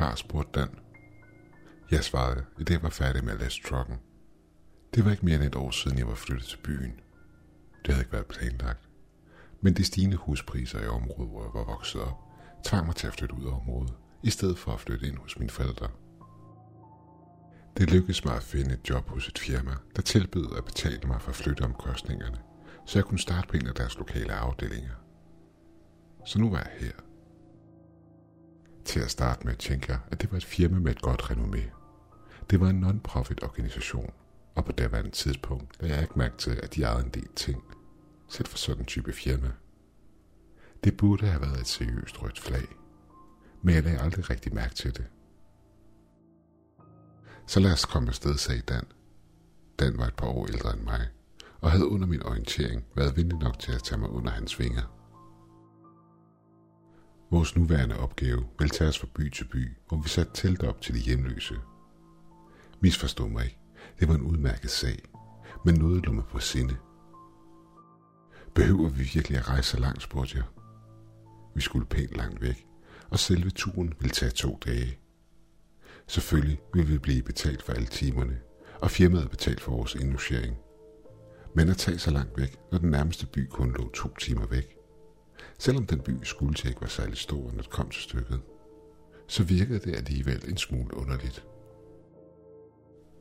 klar, spurgte den. Jeg svarede, at det var færdig med at læse trucken. Det var ikke mere end et år siden, jeg var flyttet til byen. Det havde ikke været planlagt. Men de stigende huspriser i området, hvor jeg var vokset op, tvang mig til at flytte ud af området, i stedet for at flytte ind hos mine forældre. Det lykkedes mig at finde et job hos et firma, der tilbød at betale mig for flytteomkostningerne, så jeg kunne starte på en af deres lokale afdelinger. Så nu var jeg her. Til at starte med tænker jeg, at det var et firma med et godt renommé. Det var en non-profit organisation, og på daværende tidspunkt lagde jeg ikke mærke til, at de ejede en del ting, selv for sådan en type firma. Det burde have været et seriøst rødt flag, men jeg lagde aldrig rigtig mærke til det. Så lad os komme afsted, sagde Dan. Dan var et par år ældre end mig, og havde under min orientering været venlig nok til at tage mig under hans vinger. Vores nuværende opgave vil tage os fra by til by, hvor vi satte telt op til de hjemløse. Misforstå mig ikke. Det var en udmærket sag, men noget lå mig på sinde. Behøver vi virkelig at rejse så langt, spurgte jeg. Vi skulle pænt langt væk, og selve turen ville tage to dage. Selvfølgelig ville vi blive betalt for alle timerne, og firmaet betalt for vores indlogering. Men at tage så langt væk, når den nærmeste by kun lå to timer væk. Selvom den by skulle til ikke var særlig stor, når det kom til stykket, så virkede det alligevel en smule underligt.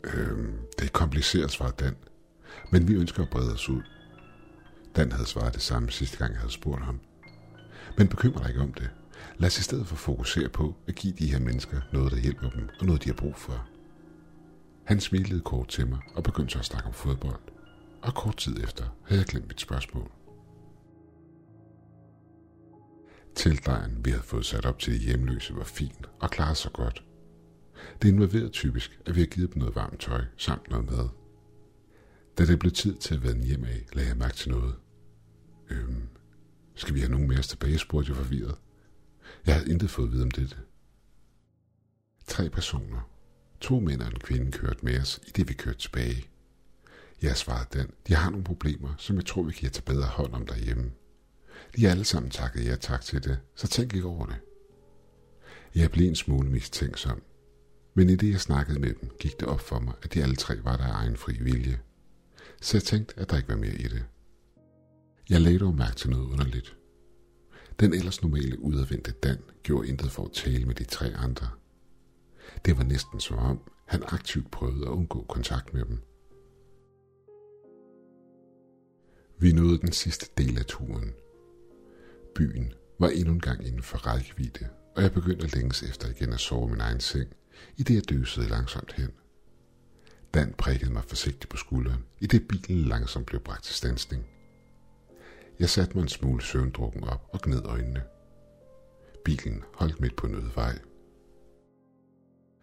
Øhm, det er kompliceret, svarede Dan, men vi ønsker at brede os ud. Dan havde svaret det samme sidste gang, jeg havde spurgt ham. Men bekymrer dig ikke om det. Lad os i stedet for fokusere på at give de her mennesker noget, der hjælper dem, og noget, de har brug for. Han smilede kort til mig og begyndte så at snakke om fodbold. Og kort tid efter havde jeg glemt mit spørgsmål. Teltlejren, vi havde fået sat op til de hjemløse, var fin og klarede sig godt. Det involverede typisk, at vi havde givet dem noget varmt tøj samt noget mad. Da det blev tid til at vende hjem af, lagde jeg mærke til noget. Øhm, skal vi have nogen mere tilbage, spurgte jeg forvirret. Jeg havde intet fået at vide om dette. Tre personer, to mænd og en kvinde, kørte med os, i det vi kørte tilbage. Jeg svarede den, de har nogle problemer, som jeg tror, vi kan tage bedre hånd om derhjemme. De alle sammen takket ja tak til det, så tænk ikke over det. Jeg blev en smule mistænksom, men i det jeg snakkede med dem, gik det op for mig, at de alle tre var der af egen fri vilje. Så jeg tænkte, at der ikke var mere i det. Jeg lagde dog mærke til noget underligt. Den ellers normale udadvendte Dan gjorde intet for at tale med de tre andre. Det var næsten som om, han aktivt prøvede at undgå kontakt med dem. Vi nåede den sidste del af turen. Byen var endnu en gang inden for rækkevidde, og jeg begyndte at længes efter igen at sove min egen seng, i det jeg døsede langsomt hen. Dan prikkede mig forsigtigt på skulderen, i det bilen langsomt blev bragt til stansning. Jeg satte mig en smule søvndrukken op og gned øjnene. Bilen holdt midt på en øde vej.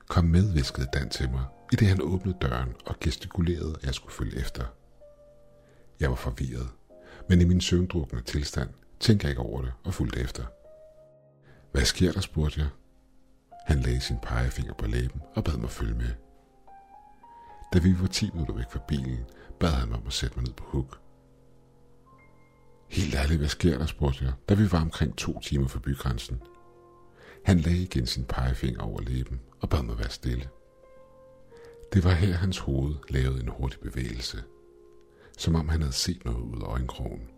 Kom med, viskede Dan til mig, i det han åbnede døren og gestikulerede, at jeg skulle følge efter. Jeg var forvirret, men i min søvndrukne tilstand tænkte jeg ikke over det og fulgte efter. Hvad sker der, spurgte jeg. Han lagde sin pegefinger på læben og bad mig følge med. Da vi var 10 minutter væk fra bilen, bad han mig om at sætte mig ned på huk. Helt ærligt, hvad sker der, spurgte jeg, da vi var omkring to timer fra bygrænsen. Han lagde igen sin pegefinger over læben og bad mig være stille. Det var her, hans hoved lavede en hurtig bevægelse, som om han havde set noget ud af øjenkrogen.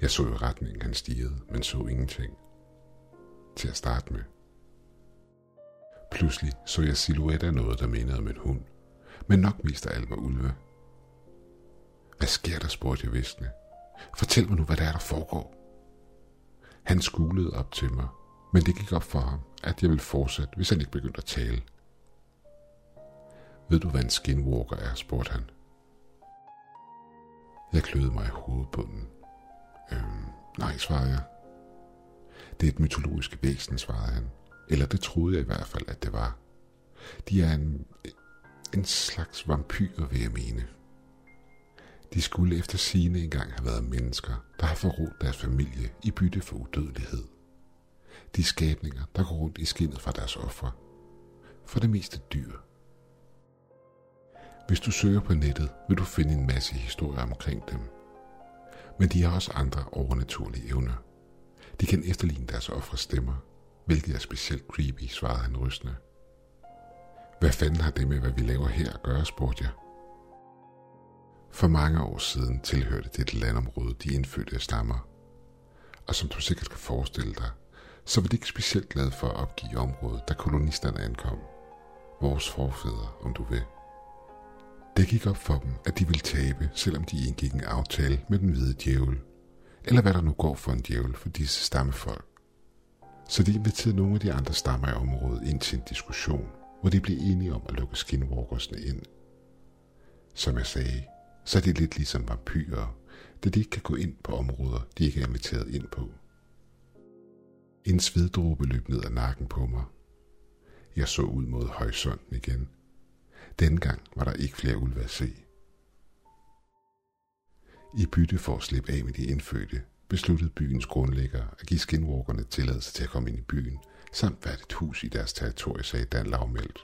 Jeg så i retningen, han stirrede, men så ingenting. Til at starte med. Pludselig så jeg silhuet af noget, der mindede om en hund, men nok mest af alt var ulve. Hvad sker der, spurgte jeg viskende. Fortæl mig nu, hvad der er, der foregår. Han skulede op til mig, men det gik op for ham, at jeg ville fortsætte, hvis han ikke begyndte at tale. Ved du, hvad en skinwalker er, spurgte han. Jeg kløede mig i hovedbunden. Nej, svarede jeg. Det er et mytologisk væsen, svarede han. Eller det troede jeg i hvert fald, at det var. De er en, en slags vampyr, vil jeg mene. De skulle efter sine engang have været mennesker, der har forrådt deres familie i bytte for udødelighed. De skabninger, der går rundt i skinnet fra deres ofre. For det meste dyr. Hvis du søger på nettet, vil du finde en masse historier omkring dem. Men de har også andre overnaturlige evner. De kan efterligne deres ofres stemmer, hvilket er specielt creepy, svarede han rystende. Hvad fanden har det med, hvad vi laver her at gøre, spurgte jeg. For mange år siden tilhørte det et landområde de indfødte stammer. Og som du sikkert kan forestille dig, så var de ikke specielt glade for at opgive området, da kolonisterne ankom. Vores forfædre, om du vil. Det gik op for dem, at de ville tabe, selvom de indgik en aftale med den hvide djævel. Eller hvad der nu går for en djævel for disse stammefolk. Så de inviterede nogle af de andre stammer i området ind til en diskussion, hvor de blev enige om at lukke skinwalkersne ind. Som jeg sagde, så er det lidt ligesom vampyrer, da de ikke kan gå ind på områder, de ikke er inviteret ind på. En sveddråbe løb ned ad nakken på mig. Jeg så ud mod horisonten igen. Dengang var der ikke flere ulve at se. I bytte for at slippe af med de indfødte, besluttede byens grundlægger at give skinwalkerne tilladelse til at komme ind i byen, samt hvert et hus i deres territorie, sagde Dan lavmældt.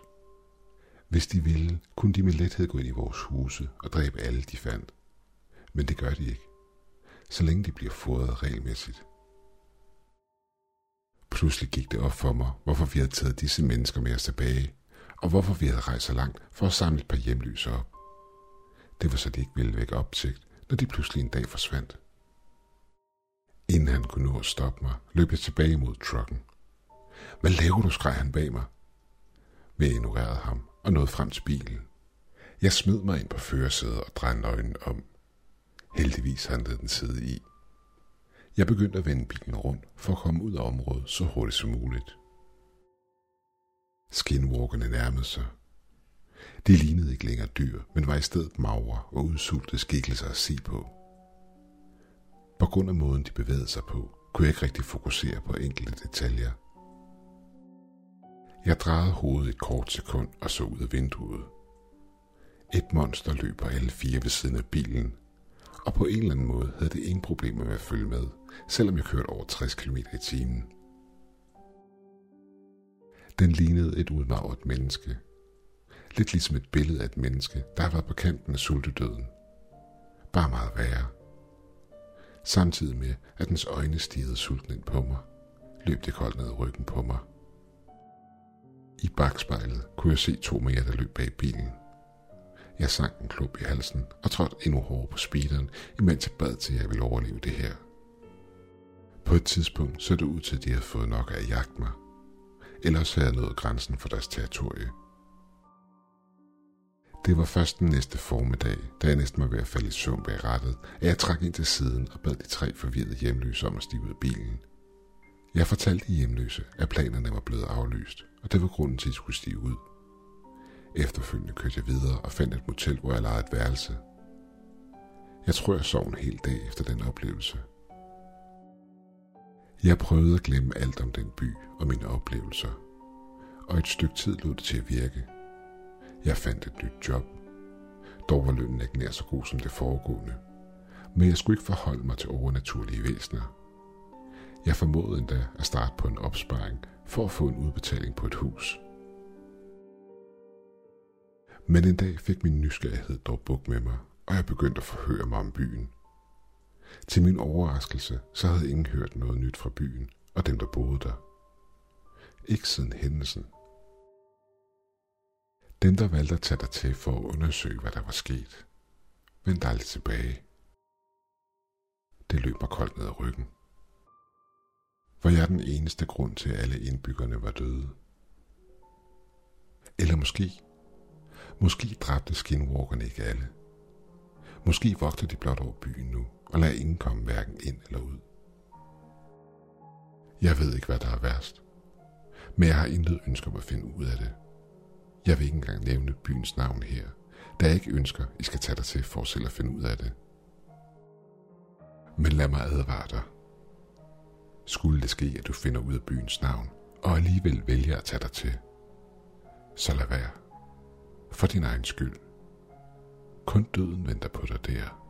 Hvis de ville, kunne de med lethed gå ind i vores huse og dræbe alle, de fandt. Men det gør de ikke, så længe de bliver fodret regelmæssigt. Pludselig gik det op for mig, hvorfor vi havde taget disse mennesker med os tilbage, og hvorfor vi havde rejst så langt for at samle et par hjemløse op. Det var så de ikke ville vække opsigt, når de pludselig en dag forsvandt. Inden han kunne nå at stoppe mig, løb jeg tilbage mod trucken. Hvad laver du, skreg han bag mig. Men jeg ignorerede ham og nåede frem til bilen. Jeg smed mig ind på førersædet og drejede øjnene om. Heldigvis handlede den side i. Jeg begyndte at vende bilen rundt for at komme ud af området så hurtigt som muligt. Skinwalkerne nærmede sig. De lignede ikke længere dyr, men var i stedet magre og udsultede skikkelser at se på. På grund af måden, de bevægede sig på, kunne jeg ikke rigtig fokusere på enkelte detaljer. Jeg drejede hovedet et kort sekund og så ud af vinduet. Et monster løb på alle fire ved siden af bilen, og på en eller anden måde havde det ingen problemer med at følge med, selvom jeg kørte over 60 km i timen. Den lignede et udmagret menneske. Lidt ligesom et billede af et menneske, der har været på kanten af sultedøden. Bare meget værre. Samtidig med, at dens øjne stirrede sulten ind på mig, løb det koldt ned ryggen på mig. I bagspejlet kunne jeg se to mere, der løb bag bilen. Jeg sank en klub i halsen og trådte endnu hårdere på speederen, imens jeg bad til, at jeg ville overleve det her. På et tidspunkt så det ud til, at de havde fået nok af at jagte mig. Ellers havde nået grænsen for deres territorie. Det var først den næste formiddag, da jeg næsten var ved at falde i søvn bag rattet, at jeg trak ind til siden og bad de tre forvirrede hjemløse om at stige ud af bilen. Jeg fortalte de hjemløse, at planerne var blevet aflyst, og det var grunden til, at de skulle stige ud. Efterfølgende kørte jeg videre og fandt et motel, hvor jeg lejede et værelse. Jeg tror, jeg sov en hel dag efter den oplevelse. Jeg prøvede at glemme alt om den by og mine oplevelser, og et stykke tid lod det til at virke. Jeg fandt et nyt job. Dog var lønnen ikke nær så god som det foregående, men jeg skulle ikke forholde mig til overnaturlige væsener. Jeg formåede endda at starte på en opsparing for at få en udbetaling på et hus. Men en dag fik min nysgerrighed dog buk med mig, og jeg begyndte at forhøre mig om byen. Til min overraskelse, så havde ingen hørt noget nyt fra byen og dem, der boede der. Ikke siden hændelsen. Dem, der valgte at tage dig til for at undersøge, hvad der var sket, vendte aldrig tilbage. Det løb mig koldt ned ad ryggen. Var jeg den eneste grund til, at alle indbyggerne var døde? Eller måske, måske dræbte skinwalkerne ikke alle. Måske vogter de blot over byen nu, og lader ingen komme hverken ind eller ud. Jeg ved ikke, hvad der er værst, men jeg har intet ønsker om at finde ud af det. Jeg vil ikke engang nævne byens navn her, da jeg ikke ønsker, I skal tage dig til for selv at finde ud af det. Men lad mig advare dig. Skulle det ske, at du finder ud af byens navn, og alligevel vælger at tage dig til, så lad være. For din egen skyld. Kun døden venter på dig der.